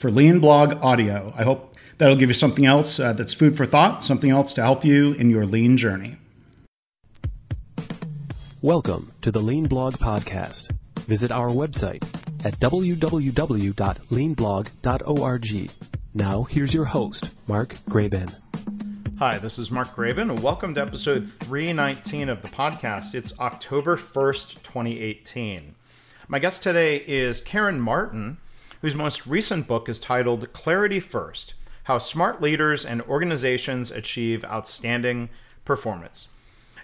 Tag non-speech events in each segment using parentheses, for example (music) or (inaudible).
for Lean Blog Audio. I hope that'll give you something else uh, that's food for thought, something else to help you in your lean journey. Welcome to the Lean Blog Podcast. Visit our website at www.leanblog.org. Now, here's your host, Mark Graban. Hi, this is Mark Graban, and welcome to episode 319 of the podcast. It's October 1st, 2018. My guest today is Karen Martin whose most recent book is titled Clarity First How Smart Leaders and Organizations Achieve Outstanding Performance.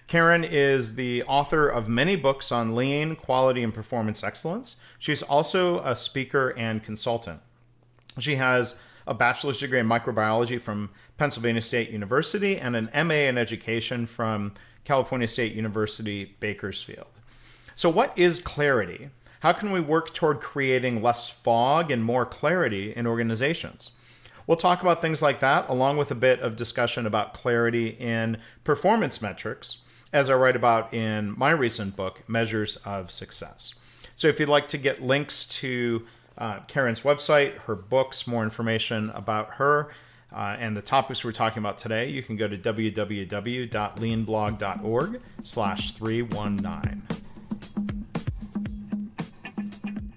Karen is the author of many books on lean, quality, and performance excellence. She's also a speaker and consultant. She has a bachelor's degree in microbiology from Pennsylvania State University and an MA in education from California State University, Bakersfield. So, what is clarity? How can we work toward creating less fog and more clarity in organizations? We'll talk about things like that, along with a bit of discussion about clarity in performance metrics, as I write about in my recent book, Measures of Success. So if you'd like to get links to uh, Karen's website, her books, more information about her, uh, and the topics we're talking about today, you can go to www.leanblog.org slash 319.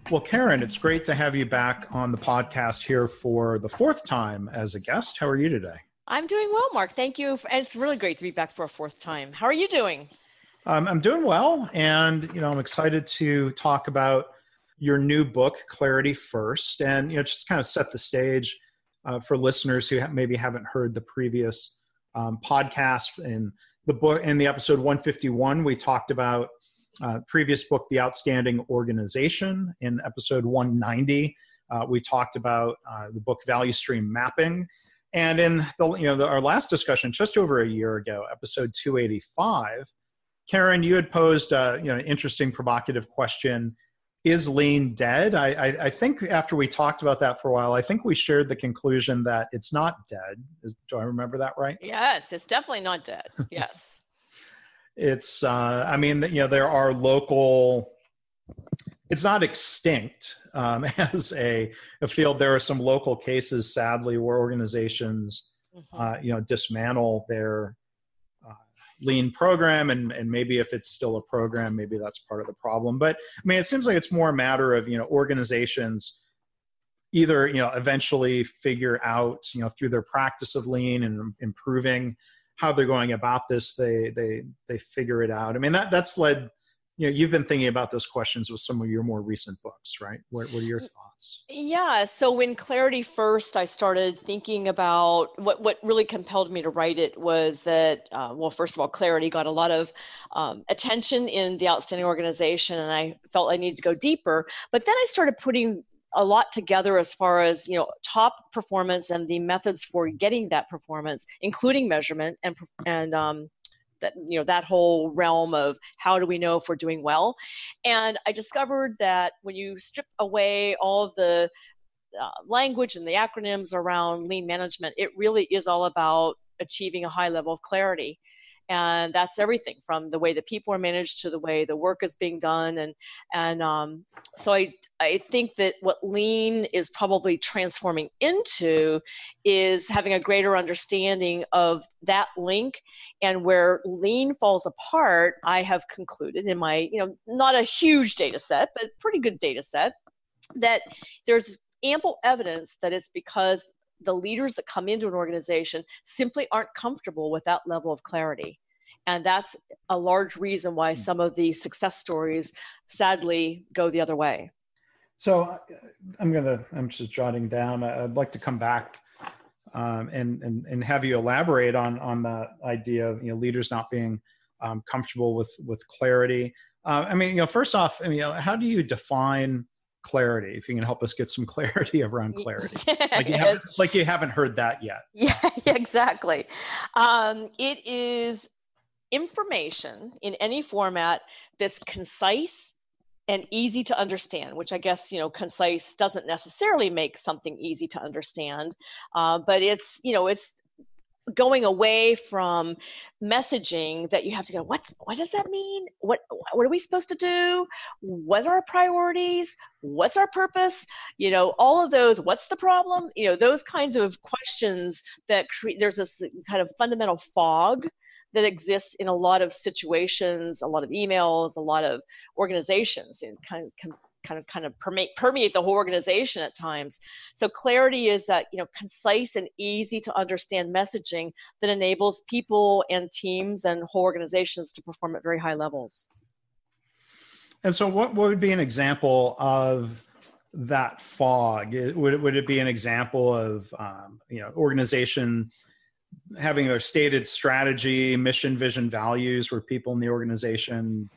Well, Karen, it's great to have you back on the podcast here for the fourth time as a guest. How are you today? I'm doing well, Mark. Thank you. It's really great to be back for a fourth time. How are you doing? Um, I'm doing well, and you know, I'm excited to talk about your new book, Clarity First, and you know, just kind of set the stage uh, for listeners who maybe haven't heard the previous um, podcast. In the book, in the episode 151, we talked about uh, previous book, The Outstanding Organization. In episode 190, uh, we talked about uh, the book Value Stream Mapping. And in the, you know, the, our last discussion just over a year ago, episode 285, Karen, you had posed a, you know, an interesting provocative question is lean dead? I, I, I, think after we talked about that for a while, I think we shared the conclusion that it's not dead. Is, do I remember that right? Yes, it's definitely not dead. Yes it's uh, i mean you know there are local it's not extinct um, (laughs) as a, a, field there are some local cases sadly where organizations mm-hmm. uh, you know dismantle their uh, lean program and, and maybe if it's still a program maybe that's part of the problem but i mean it seems like it's more a matter of you know organizations either you know eventually figure out you know through their practice of lean and improving how they're going about this they they they figure it out. I mean that that's led you know you've been thinking about those questions with some of your more recent books right? What, what are your thoughts? Yeah so when clarity first i started thinking about what what really compelled me to write it was that uh, well first of all clarity got a lot of um, attention in the outstanding organization and i felt i needed to go deeper. But then i started putting a lot together as far as you know top performance and the methods for getting that performance including measurement and and um, that you know that whole realm of how do we know if we're doing well. And i discovered that when you strip away all of the uh, language and the acronyms around lean management it really is all about achieving a high level of clarity and that's everything from the way the people are managed to the way the work is being done. And and um, so I I think that what lean is probably transforming into is having a greater understanding of that link and where lean falls apart I have concluded in my you know not a huge data set but pretty good data set that there's ample evidence that it's because the leaders that come into an organization simply aren't comfortable with that level of clarity. And that's a large reason why hmm. some of the success stories sadly go the other way. So uh, I'm gonna I'm just jotting down. I'd like to come back um, and, and and have you elaborate on on that idea of you know leaders not being um, comfortable with with clarity. Uh, I mean, you know, first off, I mean, you know, how do you define clarity? If you can help us get some (laughs) clarity around clarity, like, you haven't, (laughs) like you haven't heard that yet. (laughs) Yeah, exactly. Um, it is information in any format that's concise and easy to understand which i guess you know concise doesn't necessarily make something easy to understand uh, but it's you know it's going away from messaging that you have to go what what does that mean? What what are we supposed to do? What are our priorities? What's our purpose? You know all of those what's the problem? You know those kinds of questions that create there's this kind of fundamental fog that exists in a lot of situations, a lot of emails, a lot of organizations, and kind of kind of kind of permeate permeate the whole organization at times. So clarity is that you know concise and easy to understand messaging that enables people and teams and whole organizations to perform at very high levels. And so, what, would be an example of that fog? Would it, would it be an example of um, you know organization having their stated strategy, mission, vision, values, where people in the organization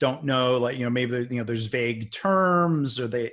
don't know, like you know, maybe you know, there's vague terms, or they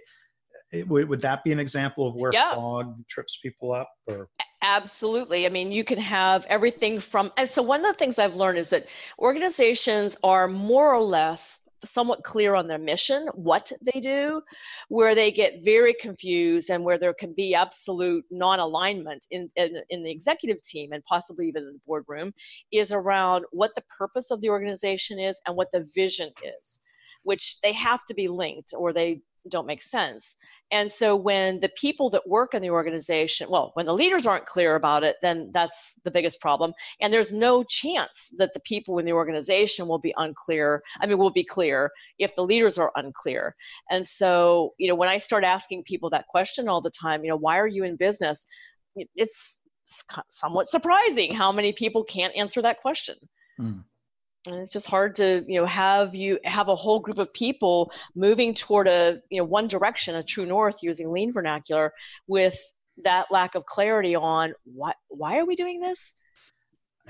it, would, would that be an example of where yeah. fog trips people up or absolutely i mean you can have everything from and so one of the things i've learned is that organizations are more or less somewhat clear on their mission, what they do, where they get very confused and where there can be absolute non alignment in, in, in, the executive team and possibly even in the boardroom, is around what the purpose of the organization is and what the vision is, which they have to be linked or they don't make sense. And so when the people that work in the organization, well, when the leaders aren't clear about it, then that's the biggest problem. And there's no chance that the people in the organization will be unclear. I mean, will be clear if the leaders are unclear. And so, you know, when I start asking people that question all the time, you know, why are you in business? It's somewhat surprising how many people can't answer that question. Mm and it's just hard to you know have you have a whole group of people moving toward a you know one direction a true north using lean vernacular with that lack of clarity on what why are we doing this?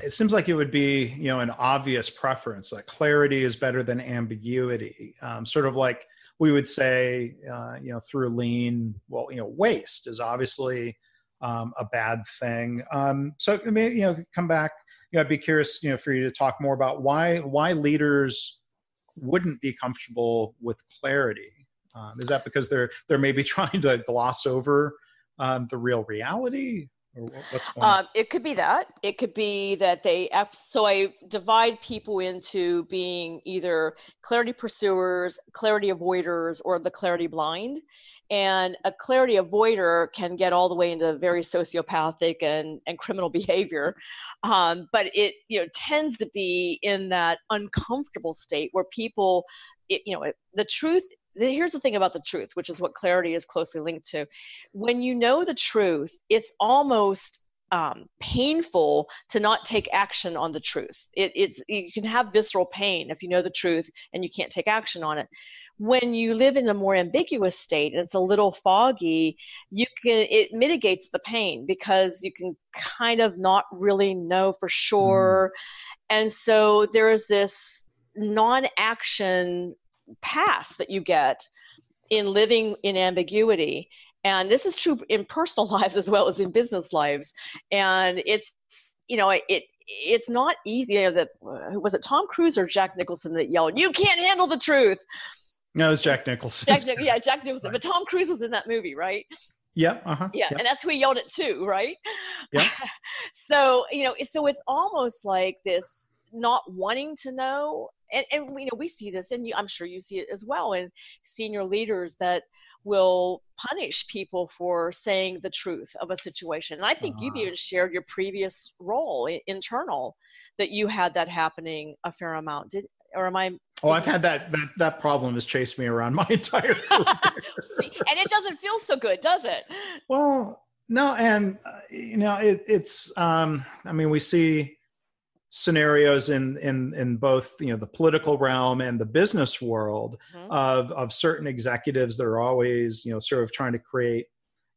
It seems like it would be you know an obvious preference like clarity is better than ambiguity. Um, sort of like we would say uh, you know through lean well you know waste is obviously um, a bad thing. Um, so I mean, you know come back know, I'd be curious, you know, for you to talk more about why why leaders wouldn't be comfortable with clarity. Um, is that because they're they're maybe (laughs) trying to gloss over um, the real reality? What's going? Um, it could be that. It could be that they. So I divide people into being either clarity pursuers, clarity avoiders, or the clarity blind. And a clarity avoider can get all the way into very sociopathic and, and criminal (laughs) behavior. Um, but it you know tends to be in that uncomfortable state where people, it, you know, it, the truth here's the thing about the truth, which is what clarity is closely linked to. When you know the truth, it's almost um, painful to not take action on the truth. It, it's you can have visceral pain if you know the truth and you can't take action on it when you live in a more ambiguous state and it's a little foggy you can it mitigates the pain because you can kind of not really know for sure mm. and so there is this non-action pass that you get in living in ambiguity and this is true in personal (laughs) lives as well as in business lives and it's you know it it's not easy. You know, that was it Tom Cruise or Jack Nicholson that yelled, "You can't handle the truth." No, it was Jack Nicholson. Jack, yeah, Jack Nicholson. But Tom Cruise was in that movie, right? Yep. Uh-huh. Yeah, yep. and that's who he yelled at too, right? Yeah. (laughs) so you know, so it's almost like this not wanting to know, and, and you know, we see this, and you, I'm sure you see it as well in senior leaders that will punish people for saying the truth of a situation. And I think uh-huh. you've even shared your previous role internal that you had that happening a fair amount. Did or am I? Oh, I've had that that that problem has chased me around my (laughs) entire (laughs) career, and it doesn't feel so good, does it? Well, no, and uh, you know, it, it's. Um, I mean, we see scenarios in in in both you know the political realm and the business world mm-hmm. of of certain executives that are always you know sort of trying to create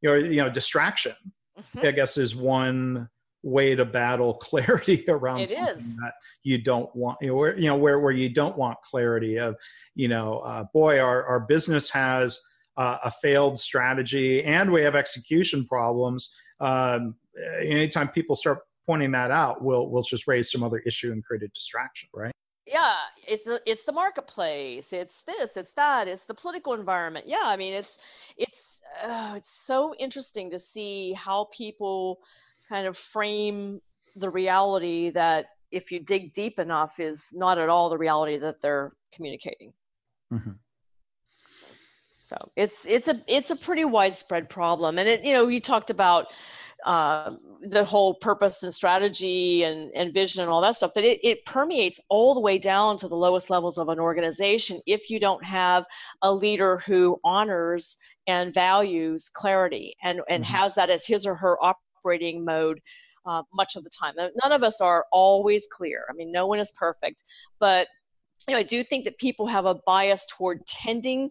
you know you know distraction. Mm-hmm. I guess is one way to battle (laughs) clarity around it something is. that you don't want you know where you know where, where you don't want clarity of you know uh, boy our, our business has uh, a failed strategy and we have execution problems um, anytime people start pointing that out we'll we'll just raise some other issue and create a distraction right? Yeah it's the, it's the marketplace it's this it's that it's the political environment. Yeah i mean it's it's uh, it's so interesting to see how people kind of frame the reality that if you dig deep enough is not at all the reality that they're communicating. Mm-hmm. so it's it's a it's a pretty widespread problem. And it you know you talked about uh, the whole purpose and strategy and, and vision and all that stuff, but it, it permeates all the way down to the lowest levels of an organization if you don't have a leader who honors and values clarity and, and mm-hmm. has that as his or her operating mode uh, much of the time. None of us are always clear. I mean, no one is perfect, but you know, I do think that people have a bias toward tending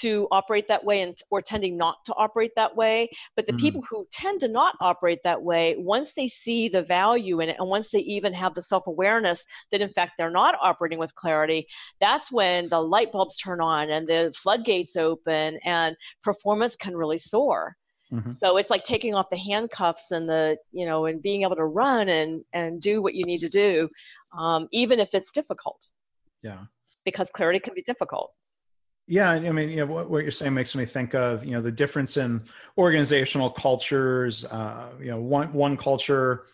to operate that way and or tending not to operate that way but the mm. people who tend to not operate that way once they see the value in it and once they even have the self-awareness that in fact they're not operating with clarity that's when the light bulbs turn on and the floodgates open and performance can really soar Mm-hmm. So it's like taking off the handcuffs and the, you know, and being able to run and and do what you need to do, um, even if it's difficult. Yeah. Because clarity can be difficult. Yeah, I mean, you know, what, what, you're saying makes me think of, you know, the difference in organizational cultures. Uh, you know, one one culture,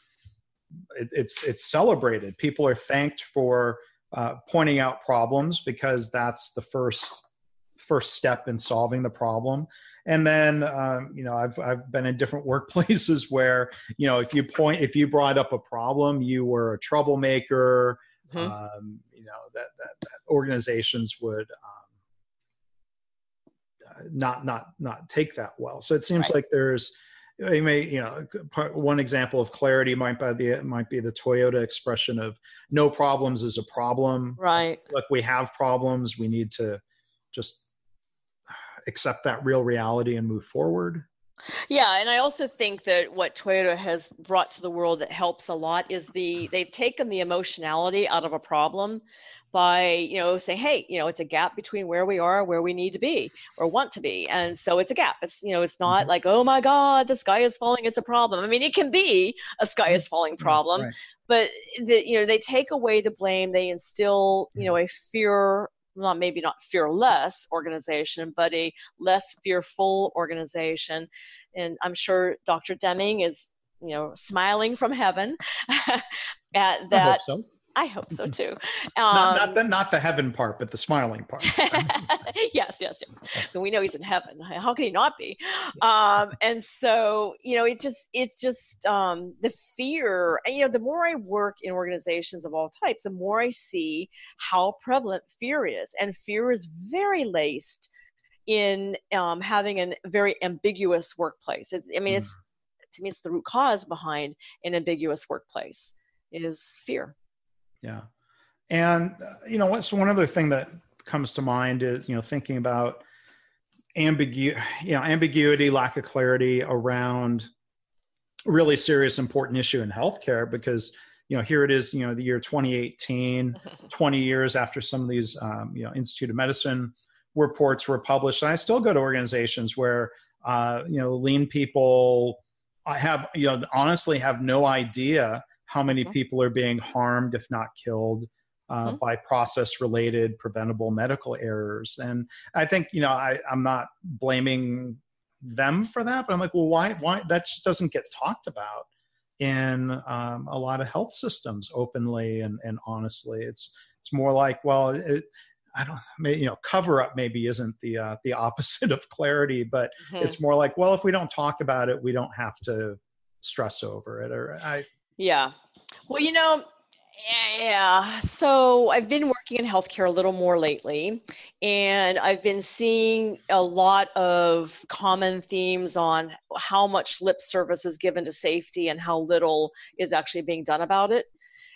it, it's it's celebrated. People are thanked for uh, pointing out problems because that's the first first step in solving the problem and then um, you know I've I've been in different (laughs) workplaces where you know if you point if you brought up a problem you were a troublemaker mm-hmm. um, you know that, that, that organizations would uh, not not not take that well so it seems right. like there's you may you know one example of clarity might be the might be the toyota expression of no problems is a problem right look we have problems we need to just accept that real reality and move forward. Yeah, and I also think that what Toyota has brought to the world that helps a lot is the they've taken the emotionality out of a problem by you know saying hey you know it's a gap between where we are where we need to be or want to be and so it's a gap it's you know it's not mm-hmm. like oh my god the sky is falling it's a problem i mean it can be a sky mm-hmm. is falling mm-hmm. problem right. but the, you know they take away the blame they instill you mm-hmm. know a fear not maybe not fearless organization, but a less fearful organization. And I'm sure Dr. Deming is, you know, smiling from heaven (laughs) at that. So. I hope so (laughs) too. Um, not, not, the, not the heaven part, but the smiling part. (laughs) yes, yes, yes. (laughs) We know he's in heaven. How can he not be? Um, and so, you know, it just, it's just um, the fear. And, you know, the more I work in organizations of all types, the more I see how prevalent fear is. And fear is very laced in um, having a very ambiguous workplace. It, I mean, mm. it's, to me, it's the root cause behind an ambiguous workplace is fear. Yeah. And, uh, you know, what's one other thing that comes to mind is, you know, thinking about ambiguity, you know, ambiguity, lack of clarity around really serious, important issue in healthcare because, you know, here it is, you know, the year 2018, (laughs) 20 years after some of these, um, you know, Institute of Medicine reports were published. And I still go to organizations where, uh, you know, lean people I have, you know, honestly have no idea how many mm-hmm. people are being harmed, if not killed, uh, mm-hmm. by process related preventable medical errors. And I think, you know, I, I'm not blaming them for that, but I'm like, well, why, why that just doesn't get talked about in um, a lot of health systems openly and, and honestly. It's, it's more like, well, it, I don't, you know, cover up maybe isn't the uh, the (laughs) opposite of clarity, but mm-hmm. it's more like, well, if we don't talk about it, we don't have to stress over it. Or I, yeah. Well, you know, Yeah, so I've been working in healthcare a little more lately, and I've been seeing a lot of common themes on how much lip service is given to safety and how little is actually being done about it.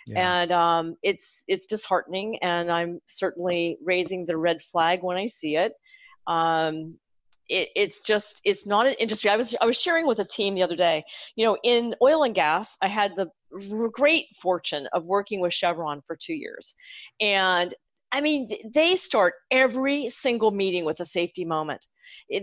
Yeah. And um, it's it's disheartening, and I'm certainly raising the red flag when I see it. Um, it, it's just it's not an industry. I was I was sharing with a team the other day. You know, in oil and gas, I had the great fortune of working with Chevron for two years, and I mean they start every single meeting with a safety moment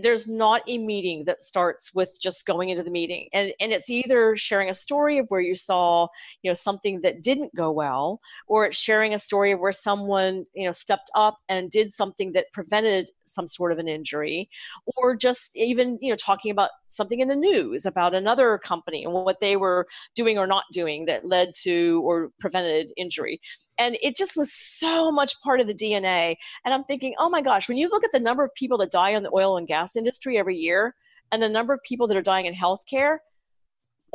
there's not a meeting that starts with just going into the meeting. And and it's either sharing a story of where you saw you know something that didn't go well or it's sharing a story of where someone you know stepped up and did something that prevented some sort of an injury or just even you know talking about something in the news about another company and what they were doing or not doing that led to or prevented injury. And it just was so much part of the dna and i'm thinking oh my gosh when you look at the number of people that die on the oil and gas industry every year and the number of people that are dying in healthcare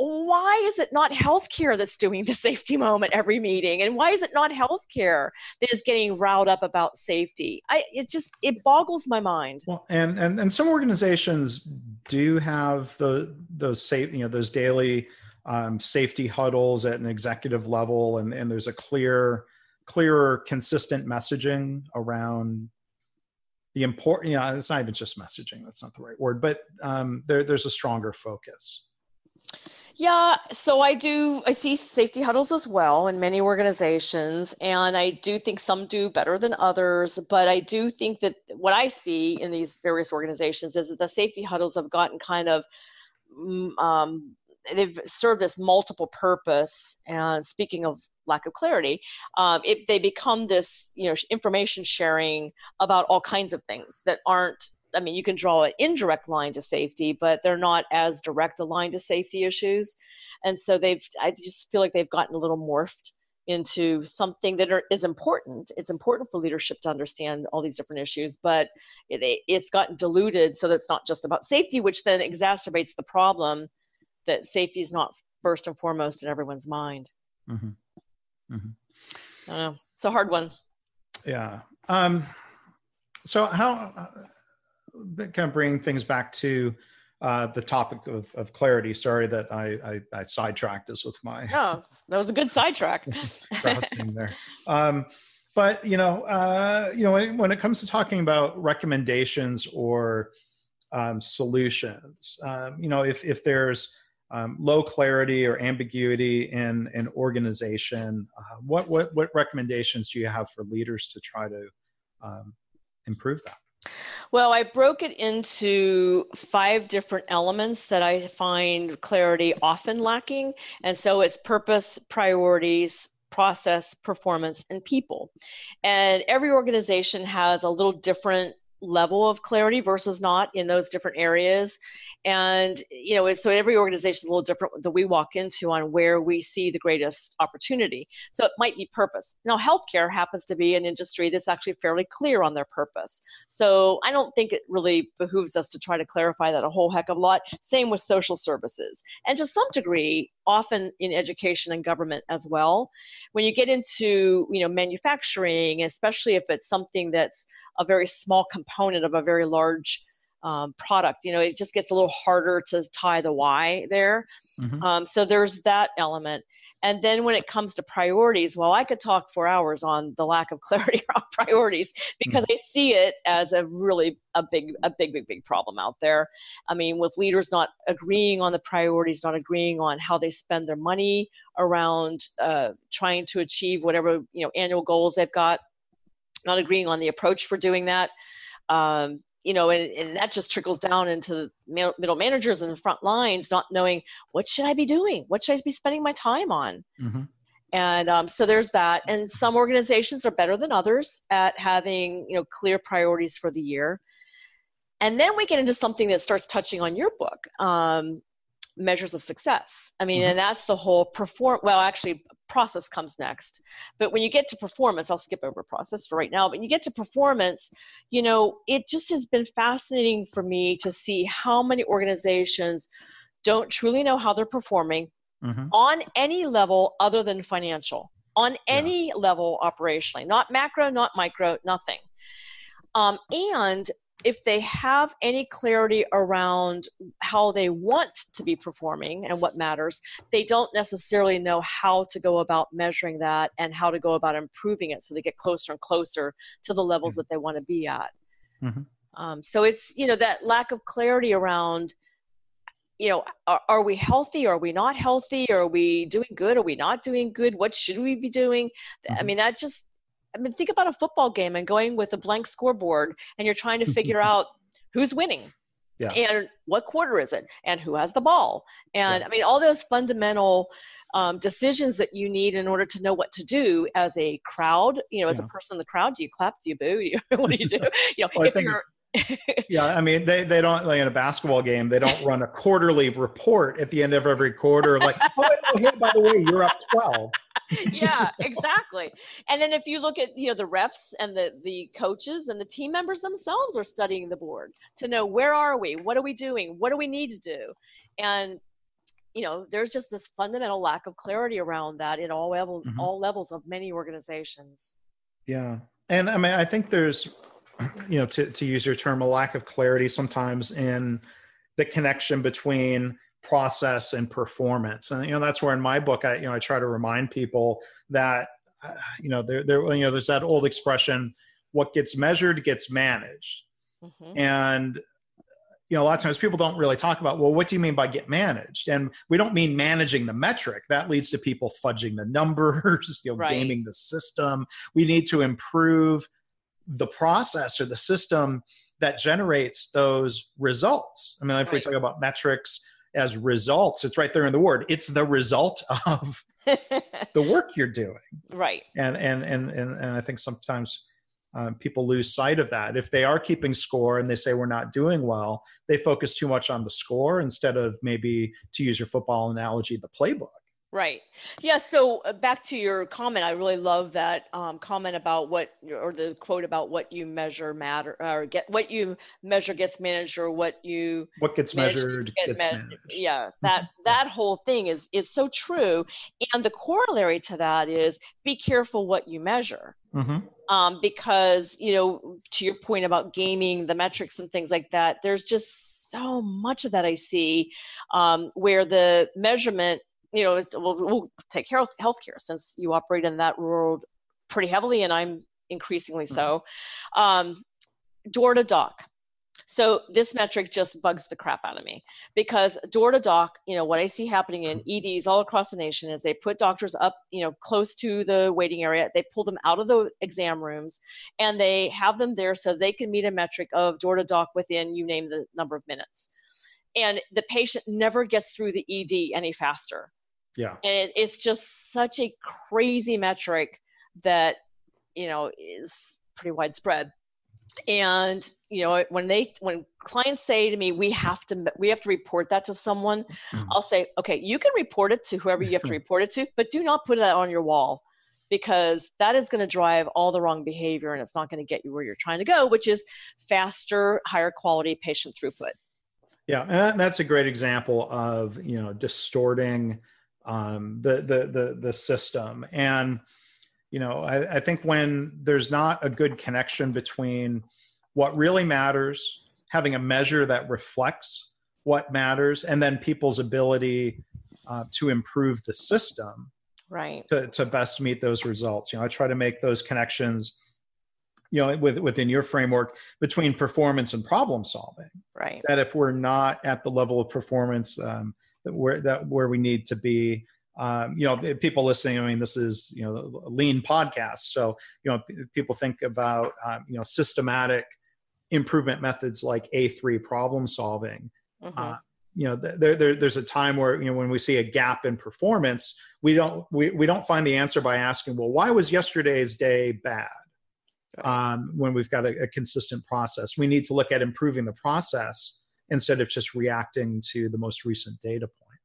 why is it not healthcare that's doing the safety moment every meeting? And why is it not healthcare that is getting riled up about safety? I it just it boggles my mind. Well and and, and some organizations do have the those safe you know those daily um, safety huddles at an executive level and and there's a clear clearer consistent messaging around the important you know it's not even just messaging that's not the right word but um, there, there's a stronger focus yeah, so I do, I see safety huddles as well in many organizations, and I do think some do better than others. But I do think that what I see in these various organizations is that the safety huddles have gotten kind of, mm, um, they've served this multiple purpose. And speaking of lack of clarity, um, it, they become this, you know, information sharing about all kinds of things that aren't I mean, you can draw an indirect line to safety, but they're not as direct a line to safety issues. And so they've, I just feel like they've gotten a little morphed into something that are, is important. It's important for leadership to understand all these different issues, but it, it's gotten diluted so that it's not just about safety, which then exacerbates the problem that safety is not first and foremost in everyone's mind. Mm-hmm. Mm-hmm. I don't know. It's a hard one. Yeah. Um, so how kind of bringing things back to uh, the topic of, of clarity. Sorry that I, I, I sidetracked us with my. No, that was a good sidetrack. (laughs) browsing there. Um, but you know, uh, you know, when it comes to talking about recommendations or um, solutions, um, you know, if if there's um, low clarity or ambiguity in an organization, uh, what what what recommendations do you have for leaders to try to um, improve that? Well, I broke it into five different elements that I find clarity often lacking. And so it's purpose, priorities, process, performance, and people. And every organization has a little different level of clarity versus not in those different areas and you know so every organization is a little different that we walk into on where we see the greatest opportunity. So it might be purpose. Now healthcare happens to be an industry that's actually fairly clear on their purpose. So i don't think it really behooves us to try to clarify that a whole heck of a lot. Same with social services. And to some degree often in education and government as well. When you get into you know manufacturing especially if it's something that's a very small component of a very large um, product. You know, it just gets a little harder to tie the why there. Mm-hmm. Um, so there's that element. And then when it comes to priorities, well, I could talk for hours on the lack of (laughs) clarity around priorities because mm-hmm. I see it as a really a big, a big, big, big problem out there. I mean, with leaders not agreeing on the priorities, not agreeing on how they spend their money around uh, trying to achieve whatever you know annual goals they've got, not agreeing on the approach for doing that. Um, you know, and, and that just trickles down into middle managers and front lines not knowing what should I be doing? What should I be spending my time on? Mm-hmm. And um, so there's that. And some organizations are better than others at having, you know, clear priorities for the year. And then we get into something that starts touching on your book, um, measures of success. I mean, mm-hmm. and that's the whole perform. Well, actually, process comes next. But when you get to performance, I'll skip over process for right now. But you get to performance, you know, it just has been fascinating for me to see how many organizations don't truly know how they're performing mm-hmm. on any level other than financial. on any yeah. level operationally, not macro, not micro, nothing. Um, and if they have any clarity around how they want to be performing and what matters, they don't necessarily know how to go about measuring that and how to go about improving it so they get closer and closer to the levels mm-hmm. that they want to be at. Mm-hmm. Um, so it's, you know, that lack of clarity around you know, are, are, we healthy? Are we not healthy? Are we doing good? Are we not doing good? What should we be doing? Mm-hmm. I mean, that just, I mean, think about a football game and going with a blank scoreboard and you're trying to figure (laughs) out who's winning. Yeah. And what quarter is it? And who has the ball? And yeah. I mean, all those fundamental um, decisions that you need in order to know what to do as a crowd. You know, as yeah. a person in the crowd, do you clap? Do you boo? Do (laughs) you, what do you do? (laughs) You know, well, if you're (laughs) yeah, I mean, they, they don't like in a basketball game, they don't run a quarterly report at the end of every quarter, like, (laughs) oh, hey, by the way, you're up 12. yeah, exactly. And then if you look at you know the refs and the the coaches and the team members themselves are studying the board to know where are we, what are we doing, what do we need to do, and you know there's just this fundamental lack of clarity around that in all levels mm-hmm. all levels of many organizations. Yeah, and I mean I think there's you know, to, to use your term, a lack of clarity sometimes in the connection between process and performance. And, you know, that's where in my book, I, you know, I try to remind people that, uh, you know, there, there, you know, there's that old expression, what gets measured gets managed. Mm-hmm. And, you know, a lot of times people don't really talk about, well, what do you mean by get managed? And we don't mean managing the metric. That leads to people fudging the numbers, (laughs) you know, right. gaming the system. We need to improve the process or the system that generates those results. I mean, if right. we talk about metrics as results, it's right there in the word. It's the result (laughs) of (laughs) the work you're doing. Right. And and and and, and I think sometimes um, people lose sight of that. If they are keeping score and they say we're not doing well, they focus too much on the score instead of maybe, to use your football analogy, the playbook. Right. Yeah. So uh, back to your comment, I really love that um, comment about what, or the quote about what you measure matter, or get what you measure gets managed, or what you what gets measured gets, gets managed. managed. (laughs) Yeah. That that whole thing is is so true, and the corollary to that is be careful what you measure. Mm-hmm. Um, because you know, to your point about gaming, the metrics and things like that, there's just so much of that I see um, where the measurement you know, we'll, we'll take care of healthcare since you operate in that world pretty heavily, and I'm increasingly mm-hmm. so. Um, door to doc. So this metric just bugs the crap out of me because door to doc, you know, what I see happening in EDs all across the nation is they put doctors up, you know, close to the waiting area. They pull them out of the exam rooms and they have them there so they can meet a metric of door to doc within you name the number of minutes. And the patient never gets through the ED any faster. Yeah. And it, it's just such a crazy metric that, you know, is pretty widespread. And, you know, when they, when clients say to me, we have to, we have to report that to someone, mm-hmm. I'll say, okay, you can report it to whoever you have to (laughs) report it to, but do not put that on your wall because that is going to drive all the wrong behavior and it's not going to get you where you're trying to go, which is faster, higher quality patient throughput. Yeah, and that's a great example of you know distorting um, the, the the the system. And you know, I, I think when there's not a good connection between what really matters, having a measure that reflects what matters, and then people's ability uh, to improve the system, right? To, to best meet those results. You know, I try to make those connections you know with, within your framework between performance and problem solving right that if we're not at the level of performance um, where that where we need to be. Um, you know people listening i mean this is you know a lean podcast. So you know people think about um, you know systematic improvement methods like a3 problem solving. Mm-hmm. uh, you know there, there, there's a time where you know when we see a gap in performance we don't we, we don't find the answer by asking well why was yesterday's day bad? Um, when we've got a, a consistent process. We need to look at improving the process instead of just reacting to the most recent data point.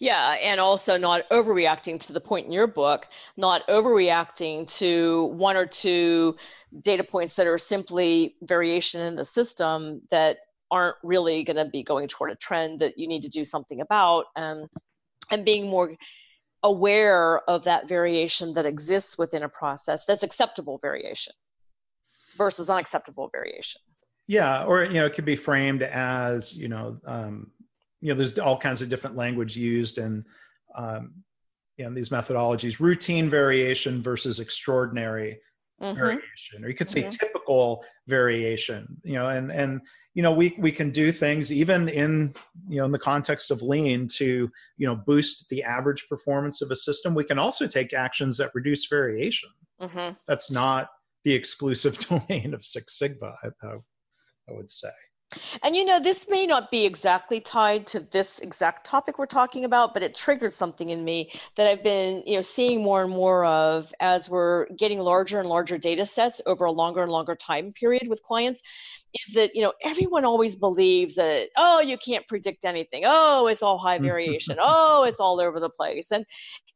Yeah, and also not overreacting to the point in your book, not overreacting to one or two data points that are simply variation in the system that aren't really going to be going toward a trend that you need to do something about, and and being more aware of that variation that exists within a process that's acceptable variation versus unacceptable variation. Yeah, or you know, it could be framed as you know, um, you know, there's all kinds of different language used and um, you know these methodologies: routine variation versus extraordinary mm-hmm. variation, or you could say mm-hmm. typical variation. You know, and and you know we we can do things even in you know in the context of lean to you know boost the average performance of a system. We can also take actions that reduce variation. Mm-hmm. That's not the exclusive (laughs) domain of Six Sigma. I, I would say. And you know, this may not be exactly tied to this exact topic we're talking about, but it triggered something in me that I've been, you know, seeing more and more of as we're getting larger and larger data sets over a longer and longer time period with clients is that, you know, everyone always believes that, oh, you can't predict anything. Oh, it's all high (laughs) variation. oh, it's all over the place. And,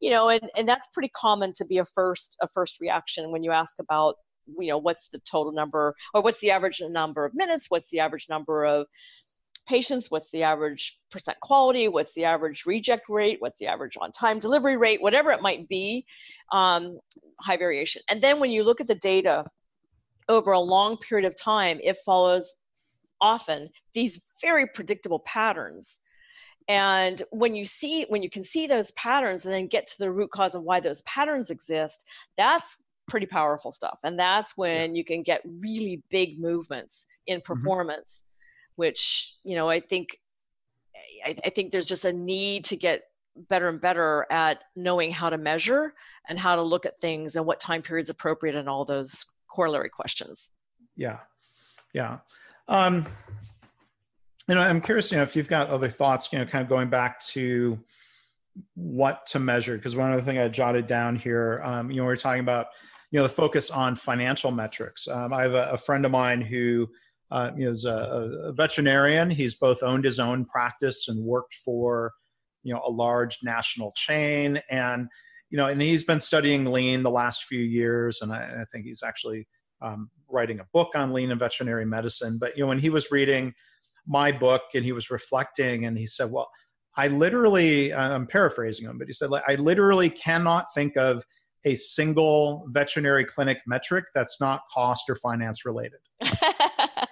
you know, and, and that's pretty common to be a first, a first reaction when you ask about you know what's the total number or what's the average number of minutes what's the average number of patients what's the average percent quality what's the average reject rate what's the average on time delivery rate whatever it might be um, high variation. And then when you look at the data over a long period of time it follows often these very predictable patterns. And when you see when you can see those patterns and then get to the root cause of why those patterns exist that's pretty powerful stuff. And that's when yeah. you can get really big movements in mm-hmm. performance, mm-hmm. which, you know, I think I, I think there's just a need to get better and better at knowing how to measure and how to look at things and what time period is appropriate and all those corollary questions. Yeah. Yeah. Um, you know, I'm curious, you know, if you've got other thoughts, you know, kind of going back to what to measure, because one other thing I jotted down here, um, you know, we are talking about you know the focus on financial metrics. Um, I have a, a, friend of mine who uh, you know is a, a, veterinarian. He's both owned his own practice and worked for you know a large national chain, and you know and he's been studying lean the last few years, and I, I think he's actually um, writing a book on lean and veterinary medicine. But you know when he was reading my book and he was reflecting, and he said, well. I literally, I'm paraphrasing him, but he said, I literally cannot think of a single veterinary clinic metric that's not cost or finance related. wow. (laughs)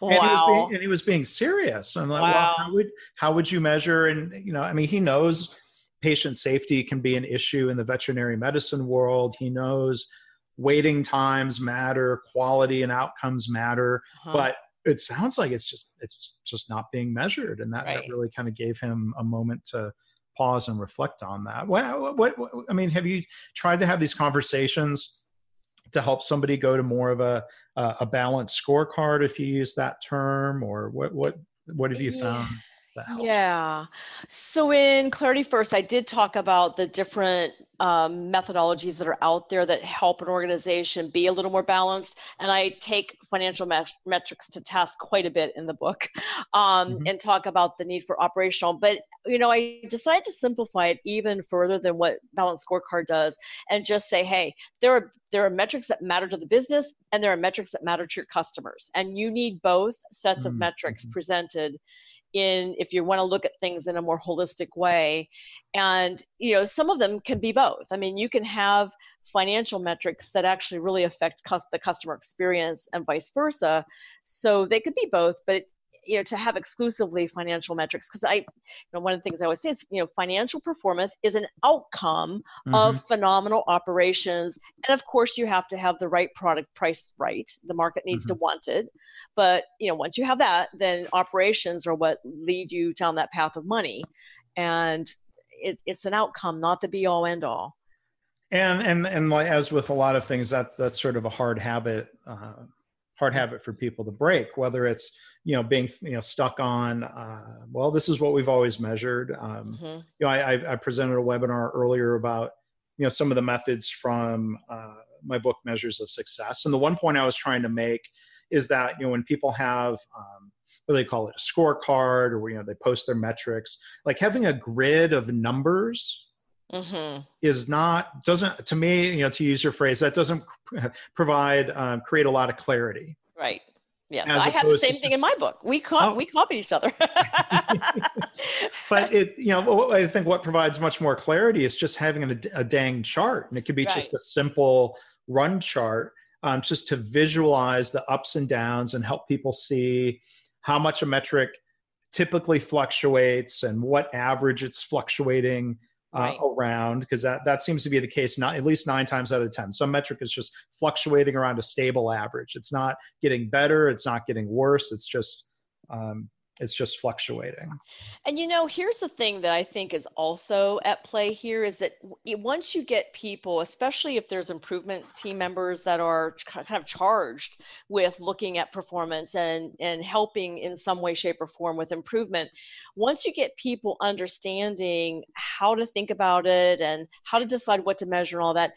And he, was being, and he was being serious. I'm like, wow. well, how would how would you measure? And you know, I mean, he knows patient safety can be an issue in the veterinary medicine world. He knows waiting times matter, quality and outcomes matter, uh-huh. but it sounds like it's just it's just not being measured, and that, right. that really kind of gave him a moment to pause and reflect on that. What, what, what, I mean, have you tried to have these conversations to help somebody go to more of a a balanced scorecard, if you use that term, or what what what have you found? Yeah. So in Clarity First, I did talk about the different um, methodologies that are out there that help an organization be a little more balanced. And I take financial met- metrics to task quite a bit in the book (laughs) um, mm-hmm. and talk about the need for operational. But, you know, I decided to simplify it even further than what Balanced Scorecard does and just say, hey, there are, there are metrics that matter to the business and there are metrics that matter to your customers. And you need both sets mm-hmm. of metrics presented in if you want to look at things in a more holistic way. And you know some of them can be both. I mean you can have financial metrics that actually really affect the customer experience and vice versa. So they could be both but you know to have exclusively financial metrics because i you know one of the things i always say is you know financial performance is an outcome mm-hmm. of phenomenal operations. And of course you have to have the right product price right. The market needs mm-hmm. to want it. But you know once you have that then operations are what lead you down that path of money. And it's it's an outcome not the be all end all and and and as with a lot of things that's that's sort of a hard habit uh, hard habit for people to break whether it's you know being you know stuck on uh, well this is what we've always measured. Um, mm-hmm. you know I, I, presented a webinar earlier about you know some of the methods from uh, my book measures of success. And the one point i was trying to make is that you know when people have um, what they call it? A scorecard or you know they post their metrics like having a grid of numbers Mm-hmm. is not doesn't to me you know to use your phrase that doesn't provide um, create a lot of clarity right Yes, I have the same thing in my book. We co- oh. we copy each other. (laughs) but it, you know, I think what provides much more clarity is just having a, a dang chart, and it could be right. just a simple run chart, um, just to visualize the ups and downs and help people see how much a metric typically fluctuates and what average it's fluctuating uh, right. around because that, that seems to be the case not at least nine times out of ten some metric is just fluctuating around a stable average it's not getting better it's not getting worse it's just um, it's just fluctuating. And you know here's the thing that i think is also at play here is that once you get people especially if there's improvement team members that are kind of charged with looking at performance and and helping in some way shape or form with improvement once you get people understanding how to think about it and how to decide what to measure and all that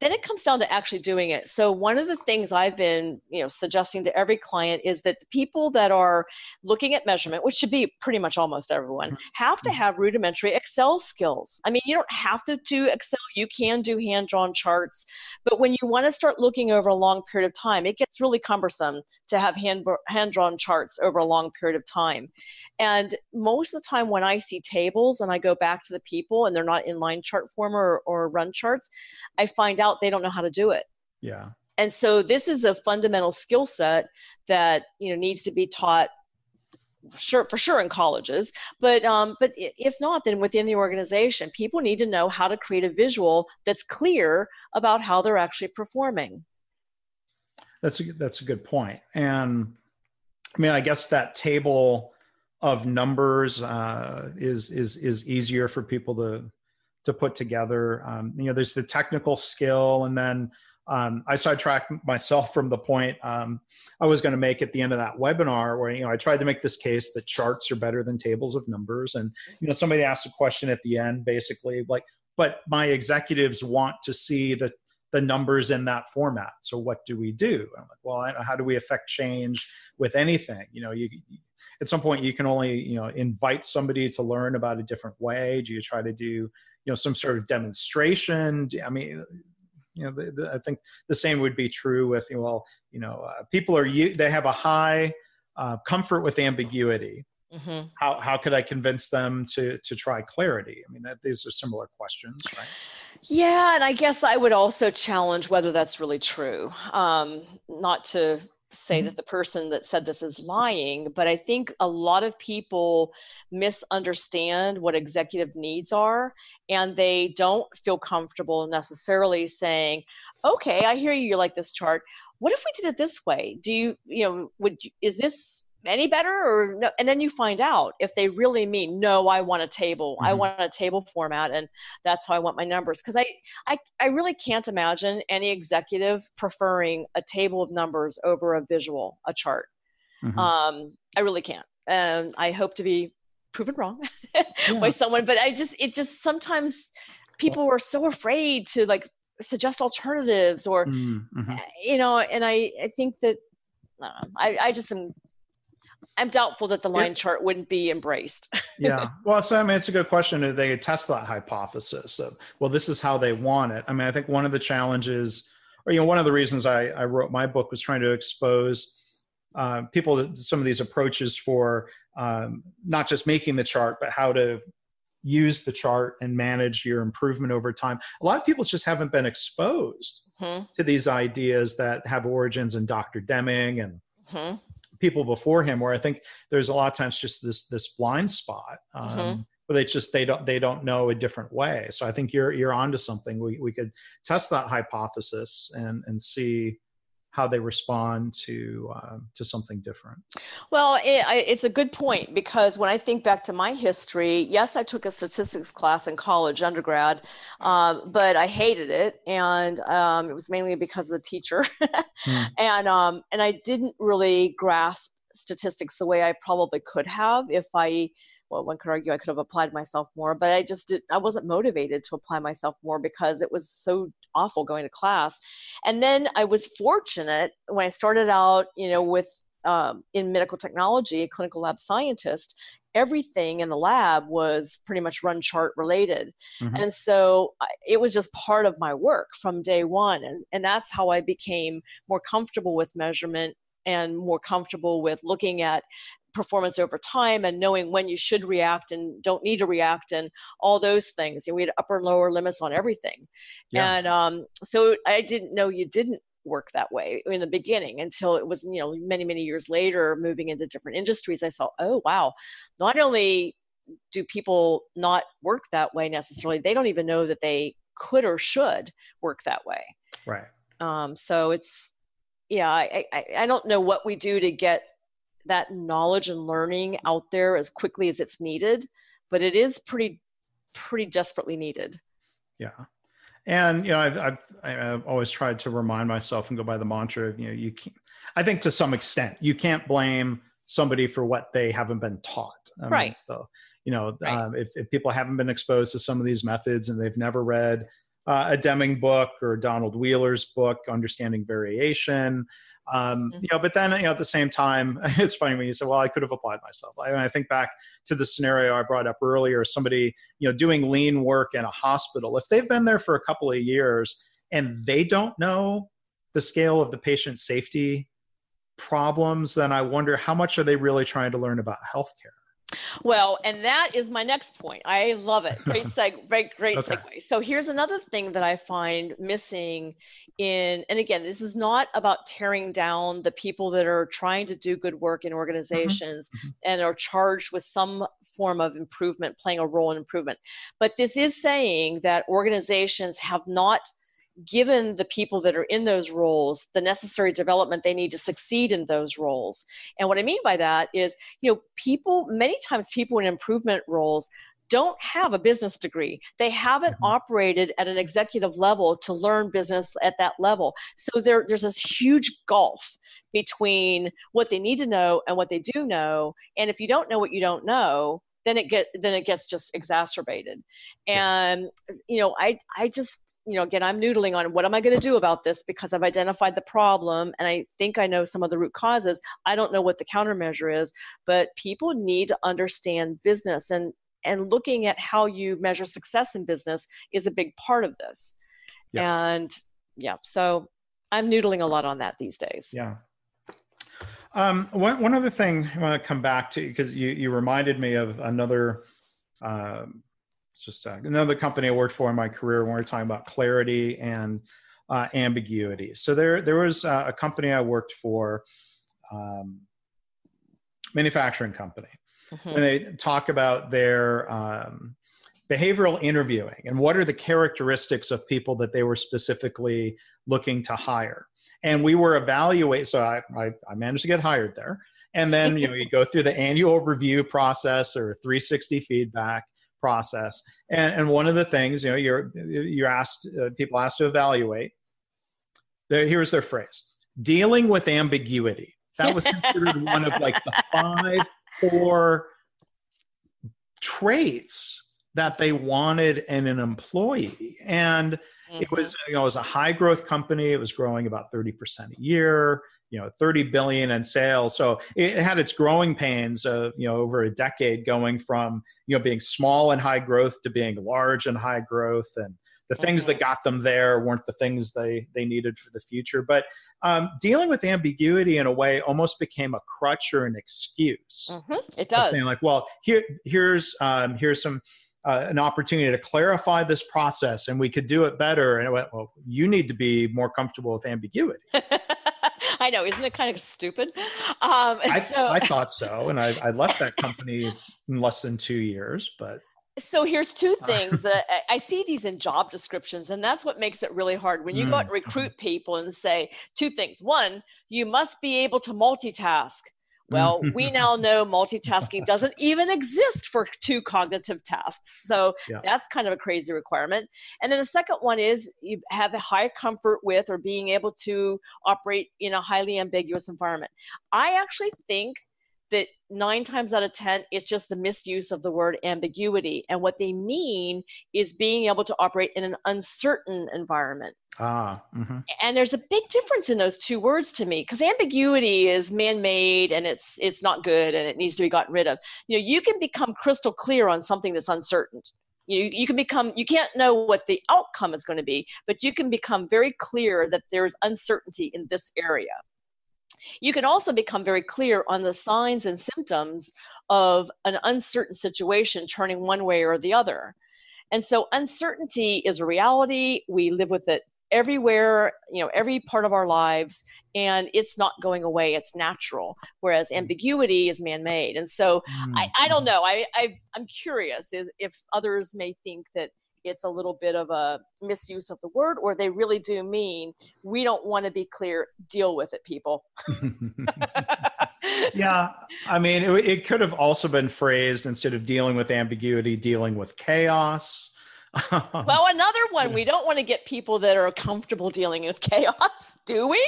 then it comes down to actually doing it. So one of the things i've been you know suggesting to every client is that the people that are looking at measurement which should be pretty much almost everyone mm-hmm. have to mm-hmm. have rudimentary excel skills. I mean you don't have to do excel. You can do hand drawn charts. But when you want to start looking over a long period of time it gets really cumbersome to have hand hand drawn charts over a long period of time. And most of the time when i see tables and i go back to the people and they're not in line chart form or, or run charts i find out out they don't know how to do it. Yeah. And so this is a fundamental skill set that you know needs to be taught sure for sure in colleges. But um, but if not then within the organization people need to know how to create a visual that's clear about how they're actually performing. That's a that's a good point. point. And i mean i guess that table of numbers uh, is is is easier for people to to put together. Um, you know, there's the technical skill, and then um, I sidetracked myself from the point um, I was going to make at the end of that webinar, where you know I tried to make this case that charts are better than tables of numbers, and you know somebody asked a question at the end, basically like, but my executives want to see the the numbers in that format. So what do we do? I'm like, well, how do we affect change with anything? You know, you at some point you can only you know invite somebody to learn about a different way. Do you try to do you know some sort of demonstration i mean you know the, the, i think the same would be true with well you know uh, people are they have a high uh, comfort with ambiguity mm-hmm. how, how could i convince them to to try clarity i mean that these are similar questions right yeah and i guess i would also challenge whether that's really true um, not to say mm-hmm. that the person that said this is lying, but I think a lot of people misunderstand what executive needs are and they don't feel comfortable necessarily saying, okay, I hear you, you like this chart. What if we did it this way? Do you, you know, would you, is this any better or no and then you find out if they really mean no i want a table mm-hmm. i want a table format and that's how i want my numbers because I, I i really can't imagine any executive preferring a table of numbers over a visual a chart mm-hmm. um i really can't and i hope to be proven wrong (laughs) yeah. by someone but i just it just sometimes people are so afraid to like suggest alternatives or mm-hmm. you know and i i think that I, I just am I'm doubtful that the line it, chart wouldn't be embraced. (laughs) yeah. Well, so I mean, it's a good question. Do they test that hypothesis of, well, this is how they want it? I mean, I think one of the challenges, or, you know, one of the reasons I, I wrote my book was trying to expose uh, people that some of these approaches for um, not just making the chart, but how to use the chart and manage your improvement over time. A lot of people just haven't been exposed mm-hmm. to these ideas that have origins in Dr. Deming and mm-hmm people before him where i think there's a lot of times just this this blind spot um, mm-hmm. where they just they don't they don't know a different way so i think you're you're onto something we, we could test that hypothesis and and see how they respond to uh, to something different. Well, it, I, it's a good point because when I think back to my history, yes, I took a statistics class in college, undergrad, um, but I hated it, and um, it was mainly because of the teacher, mm. (laughs) and um, and I didn't really grasp statistics the way I probably could have if I well, one could argue I could have applied myself more, but I just did, I wasn't motivated to apply myself more because it was so awful going to class. And then I was fortunate when I started out, you know, with um, in medical technology, a clinical lab scientist, everything in the lab was pretty much run chart related. Mm-hmm. And so it was just part of my work from day one. And, and that's how I became more comfortable with measurement and more comfortable with looking at performance over time and knowing when you should react and don't need to react and all those things. You know, we had upper and lower limits on everything. Yeah. And um, so I didn't know you didn't work that way in the beginning until it was, you know, many, many years later, moving into different industries, I saw, oh, wow, not only do people not work that way necessarily, they don't even know that they could or should work that way. Right. Um, so it's, yeah, I, I, I don't know what we do to get that knowledge and learning out there as quickly as it's needed, but it is pretty, pretty desperately needed. Yeah. And, you know, I've, I've, I've always tried to remind myself and go by the mantra of, you know, you can't, I think to some extent, you can't blame somebody for what they haven't been taught. I right. Mean, so, you know, right. um, if, if people haven't been exposed to some of these methods and they've never read uh, a Deming book or Donald Wheeler's book, Understanding Variation, um, mm-hmm. you know, but then you know at the same time, (laughs) it's funny when you say, "Well, I could have applied myself." I, I think back to the scenario I brought up earlier: somebody you know doing lean work in a hospital. If they've been there for a couple of years and they don't know the scale of the patient safety problems, then I wonder how much are they really trying to learn about healthcare. Well, and that is my next point. I love it. Great (laughs) seg, great, great okay. segue. So here's another thing that I find missing in, and again, this is not about tearing down the people that are trying to do good work in mm-hmm. organizations mm-hmm. and are charged with some form of improvement, playing a role in improvement. But this is saying that organizations have not given the people that are in those roles the necessary development they need to succeed in those roles. And what I mean by that is, you know, people, many times people in improvement roles don't have a business degree. They haven't mm-hmm. operated at an executive level to learn business at that level. So there, there's this huge gulf between what they need to know and what they do know. And if you don't know what you don't know, then it get then it gets just exacerbated. And you know i i just you know again i'm noodling on what am i going to do about this because i've identified the problem and i think i know some of the root causes. I don't know what the countermeasure is but people need to understand business and and looking at how you measure success in business is a big part of this. Yeah. and yeah so i'm noodling a lot on that these days. Yeah um, one, one other thing I want to come back to because you, you reminded me of another, um, just uh, another company I worked for in my career when we were talking about clarity and uh, ambiguity. So there, there was uh, a company I worked for, um, manufacturing company, mm-hmm. and they talk about their um, behavioral interviewing and what are the characteristics of people that they were specifically looking to hire and we were evaluating. So I, I, I managed to get hired there, and then you know you go through the annual review process or 360 feedback process, and, and one of the things you know you're you're asked uh, people asked to evaluate. Here's their phrase: dealing with ambiguity. That was considered (laughs) one of like the five core traits that they wanted in an employee, and Mm-hmm. It was, you know, it was a high growth company. It was growing about 30% a year, you know, 30 billion in sales. So it had its growing pains, uh, you know, over a decade going from, you know, being small and high growth to being large and high growth. And the things mm-hmm. that got them there weren't the things they, they needed for the future. But um, dealing with ambiguity in a way almost became a crutch or an excuse. Mm-hmm. It does. Saying like, well, here, here's, um, here's some, uh, an opportunity to clarify this process and we could do it better. And it went, well, you need to be more comfortable with ambiguity. (laughs) I know, isn't it kind of stupid? Um, I, (laughs) so, I thought so. And I, I left that company in less than two years, but so here's two (laughs) things that I, I, see these in job descriptions and that's what makes it really hard when you mm. go out and recruit people and say two things one you must be able to multitask well, (laughs) we now know multitasking doesn't even exist for two cognitive tasks. So yeah. that's kind of a crazy requirement. And then the second one is you have a high comfort with or being able to operate in a highly ambiguous environment. I actually think that nine times out of 10, it's just the misuse of the word ambiguity. And what they mean is being able to operate in an uncertain environment. Ah, mm-hmm. and there's a big difference in those two words to me because ambiguity is man-made and it's it's not good and it needs to be gotten rid of. You know, you can become crystal clear on something that's uncertain. You, you can become you can't know what the outcome is going to be, but you can become very clear that there's uncertainty in this area. You can also become very clear on the signs and symptoms of an uncertain situation turning one way or the other. And so uncertainty is a reality. We live with it everywhere, you know, every part of our lives, and it's not going away. It's natural. Whereas mm. ambiguity is man-made. And so mm-hmm. I, I don't know. I, I I'm curious if, if others may think that it's a little bit of a misuse of the word or they really do mean we don't want to be clear deal with it people. (laughs) (laughs) Yeah i mean it, it, could have also been phrased instead of dealing with ambiguity dealing with chaos. (laughs) Well another one we don't want to get people that are comfortable dealing with chaos do we?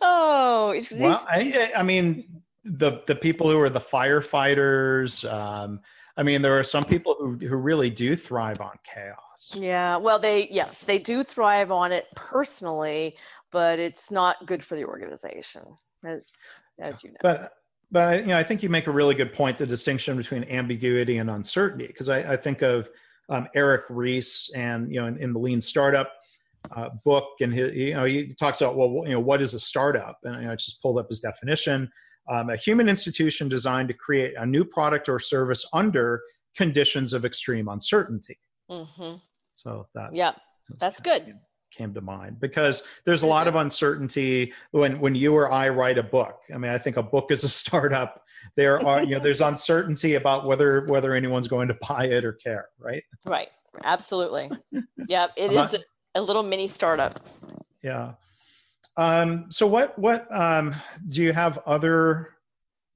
Oh well I, I mean the the people who are the firefighters um, I mean, there are some people who, who really do thrive on chaos. Yeah, well, they, yes, they do thrive on it personally, but it's not good for the organization, as, as you know. But, but I, you know, I think you make a really good point the distinction between ambiguity and uncertainty, because I, I, think of um, Eric Ries and, you know, in, in the Lean Startup, uh, book and he, you know he talks about well you know what is a startup and you know, I just pulled up his definition um, a human institution designed to create a new product or service under conditions of extreme uncertainty. Mm-hmm. So that yeah, that's good. Came to mind because there's a lot of uncertainty when when you or I write a book. I mean, I think a book is a (laughs) startup. There are you know there's (laughs) uncertainty about whether whether anyone's going to buy it or care, right? Right. Absolutely. (laughs) yeah, it is a little mini startup. Yeah. Um, so what what um, do you have other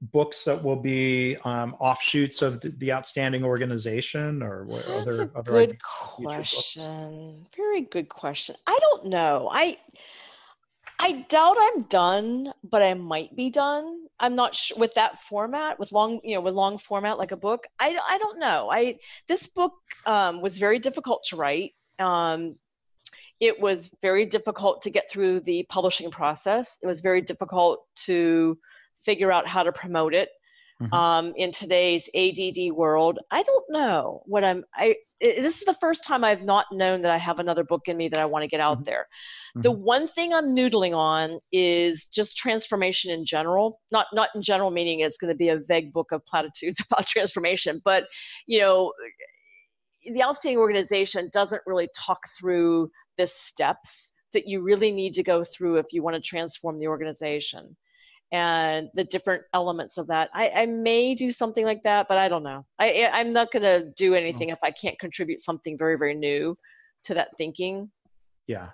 books that will be um, offshoots of the, the, outstanding organization or what That's other, a other good question. Very good question. I don't know. I i doubt i'm done but i might be done. I'm not sure with that format with long you know with long format like a book i, I don't know. I this book um, was very difficult to write. Um, it was very difficult to get through the publishing process. It was very difficult to figure out how to promote it. Mm-hmm. Um, in today's ADD world, I don't know what I'm. I it, this is the first time I've not known that I have another book in me that I want to get out mm-hmm. there. Mm-hmm. The one thing I'm noodling on is just transformation in general. Not not in general meaning it's going to be a vague book of platitudes (laughs) about transformation, but you know, the outstanding organization doesn't really talk through the steps that you really need to go through if you want to transform the organization and the different elements of that. I, I may do something like that, but I don't know. I, I'm not going to do anything if I can't contribute something very, very new to that thinking. Yeah.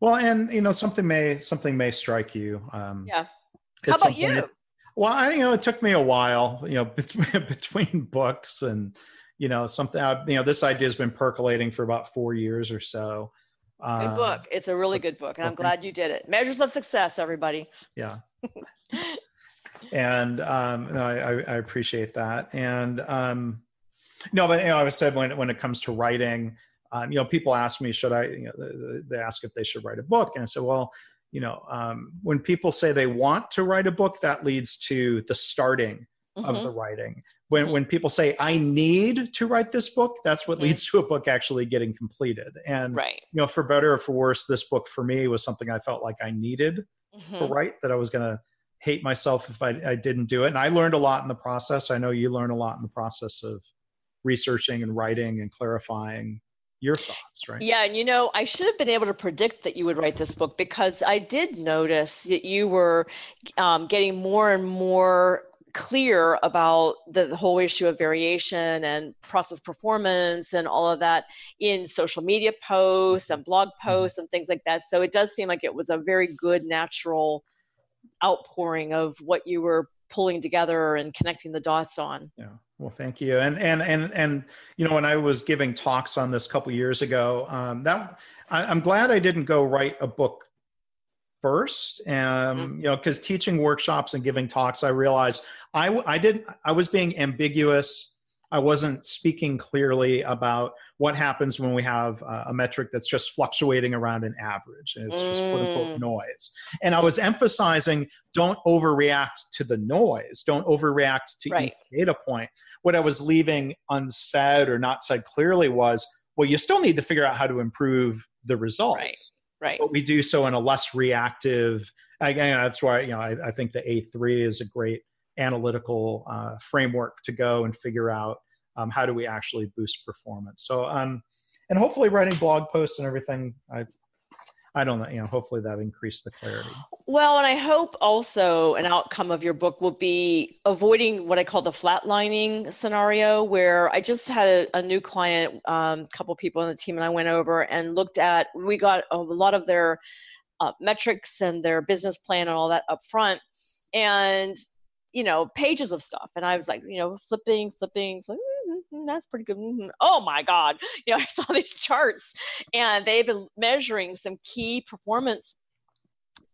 Well, and you know, something may something may strike you. Um, yeah. How about you? well, I you know it took me a while, you know, (laughs) between, between books and you know something. You know, this idea has been percolating for about four years or so. Good um, book. It's a really good book, and I'm glad you did it. Measures of success, everybody. Yeah. (laughs) and um, no, I, I, appreciate that. And um, no, but you know, I was said when when it comes to writing, um, you know, people ask me, should I? You know, they ask if they should write a book, and I said, well, you know, um, when people say they want to write a book, that leads to the starting mm-hmm. of the writing when when people say i need to write this book that's what mm-hmm. leads to a book actually getting completed and right. you know for better or for worse this book for me was something i felt like i needed mm-hmm. to write that i was going to hate myself if I, I didn't do it and i learned a lot in the process i know you learn a lot in the process of researching and writing and clarifying your thoughts, right? Yeah, and you know, I should have been able to predict that you would write this book because I did notice that you were um, getting more and more clear about the, whole issue of variation and process performance and all of that in social media posts and blog mm-hmm. posts and things like that. So it does seem like it was a very good natural outpouring of what you were pulling together and connecting the dots on. Yeah. Well, thank you. And and and and you know, when I was giving talks on this a couple years ago, um, that I, I'm glad I didn't go write a book first um mm-hmm. you know because teaching workshops and giving talks i realized i i didn't i was being ambiguous i wasn't speaking clearly about what happens when we have a metric that's just fluctuating around an average and it's just quote unquote mm. noise and i was emphasizing don't overreact to the noise don't overreact to right. each data point what i was leaving unsaid or not said clearly was well you still need to figure out how to improve the results right right. but we do so in a less reactive. Again, that's why you know I, I think the A3 is a great analytical uh, framework to go and figure out um, how do we actually boost performance. So, um, and hopefully writing blog posts and everything, I, I don't know, you know, hopefully that increased the clarity. Well, and I hope also an outcome of your book will be avoiding what I call the flatlining scenario, where I just had a, a new client, a um, couple people on the team, and I went over and looked at. We got a lot of their uh, metrics and their business plan and all that up front, and you know pages of stuff, and I was like, you know, flipping, flipping, flipping mm, that's pretty good. Mm-hmm. Oh my God. (laughs) You know, I saw these charts and they've been measuring some key performance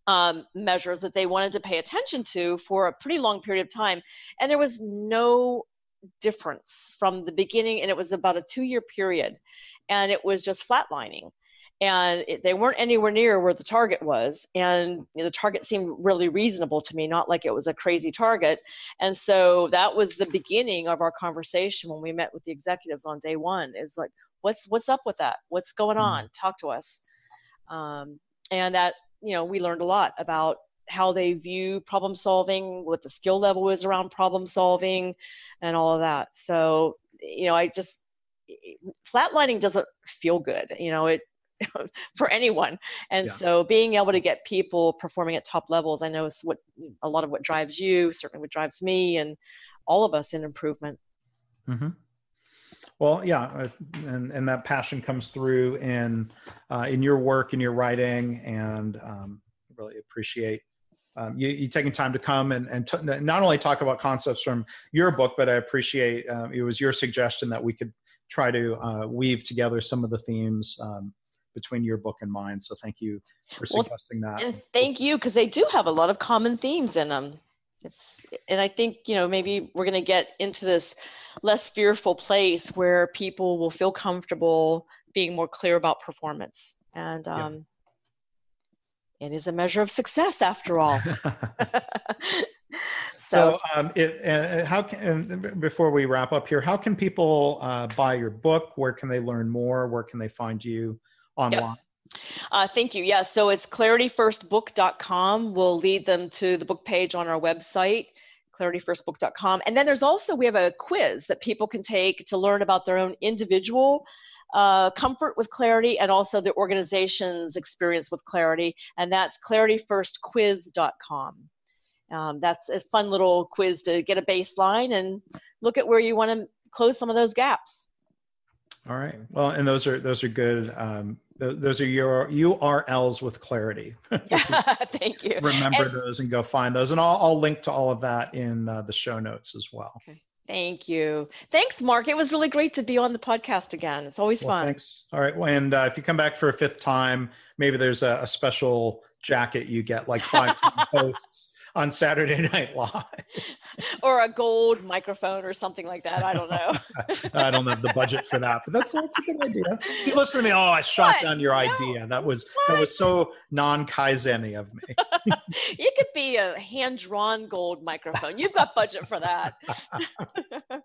um, measures that they wanted to pay attention to for a pretty long period of time. And there was no difference from the beginning. And it was about a two year period. And it was just flatlining and it, they weren't anywhere near where the target was and you know, the target seemed really reasonable to me not like it was a crazy target. And so that was the beginning of our conversation when we met with the executives on day one is like what's what's up with that? What's going on? Mm. talk to us. Um, and that you know we learned a lot about how they view problem solving what the skill level is around problem solving and all of that. So you know i just flatlining doesn't feel good you know it (laughs) for anyone. And yeah. so being able to get people performing at top levels, I know is what a lot of what drives you, certainly what drives me and all of us in improvement. Mm-hmm. Well, yeah, and and that passion comes through in uh, in your work, in your writing, and um, really appreciate um, you, you, taking time to come and, and t- not only talk about concepts from your book, but I appreciate uh, it was your suggestion that we could try to uh, weave together some of the themes um, between your book and mine. So thank you for suggesting well, that. And thank you because they do have a lot of common themes in them. It's, and I think you know maybe we're going to get into this less fearful place where people will feel comfortable being more clear about performance. And um, yeah. it is a measure of success after all. (laughs) (laughs) So, so um, it, uh, how can before we wrap up here, how can people uh, buy your book? Where can they learn more? Where can they find you? Online? Yep. Uh, thank you. Yeah, so it's clarityfirstbook.com. We'll lead them to the book page on our website, clarityfirstbook.com. And then there's also, we have a quiz that people can take to learn about their own individual uh, comfort with clarity and also the organization's experience with clarity. And that's clarityfirstquiz.com. Um, that's a fun little quiz to get a baseline and look at where you want to close some of those gaps. All right. Well, and those are those are good. Um, those are your URLs with clarity. (laughs) (laughs) Thank you. Remember and, those and go find those, and I'll, I'll link to all of that in uh, the show notes as well. Okay. Thank you. Thanks, Mark. It was really great to be on the podcast again. It's always well, fun. Thanks. All right. And uh, if you come back for a fifth time, maybe there's a, a special jacket you get, like five (laughs) posts on Saturday (laughs) Night Live. or a gold microphone or something like that. I don't know. (laughs) I don't have the budget for that, but that's, that's a good idea. You listen to me. Oh, I shot what? down your no. idea. That was what? that was so non kaizeni of me. (laughs) it could be a hand drawn gold microphone. You've got budget for that. All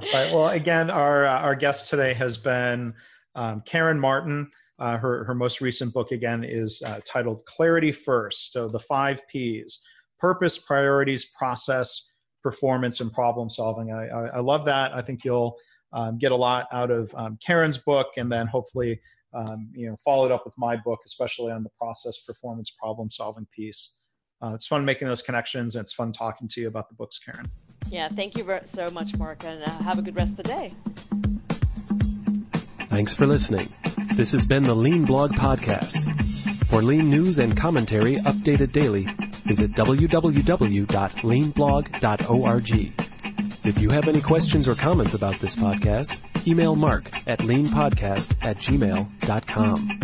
right. Well, again, our uh, our guest today has been um, Karen Martin. Uh, her her most recent book again is uh, titled Clarity First. So the five P's purpose, priorities, process, performance, and problem solving. I, I, I love that. I think you'll um, get a lot out of um, Karen's book, and then hopefully, um, you know, follow it up with my book, especially on the process, performance, problem solving piece. Uh, it's fun making those connections, and it's fun talking to you about the books, Karen. Yeah, thank you so much, Mark, and uh, have a good rest of the day. Thanks for listening. This has been the Lean Blog Podcast. For lean news and commentary updated daily, visit www.leanblog.org. If you have any questions or comments about this podcast, email mark at leanpodcast at gmail.com.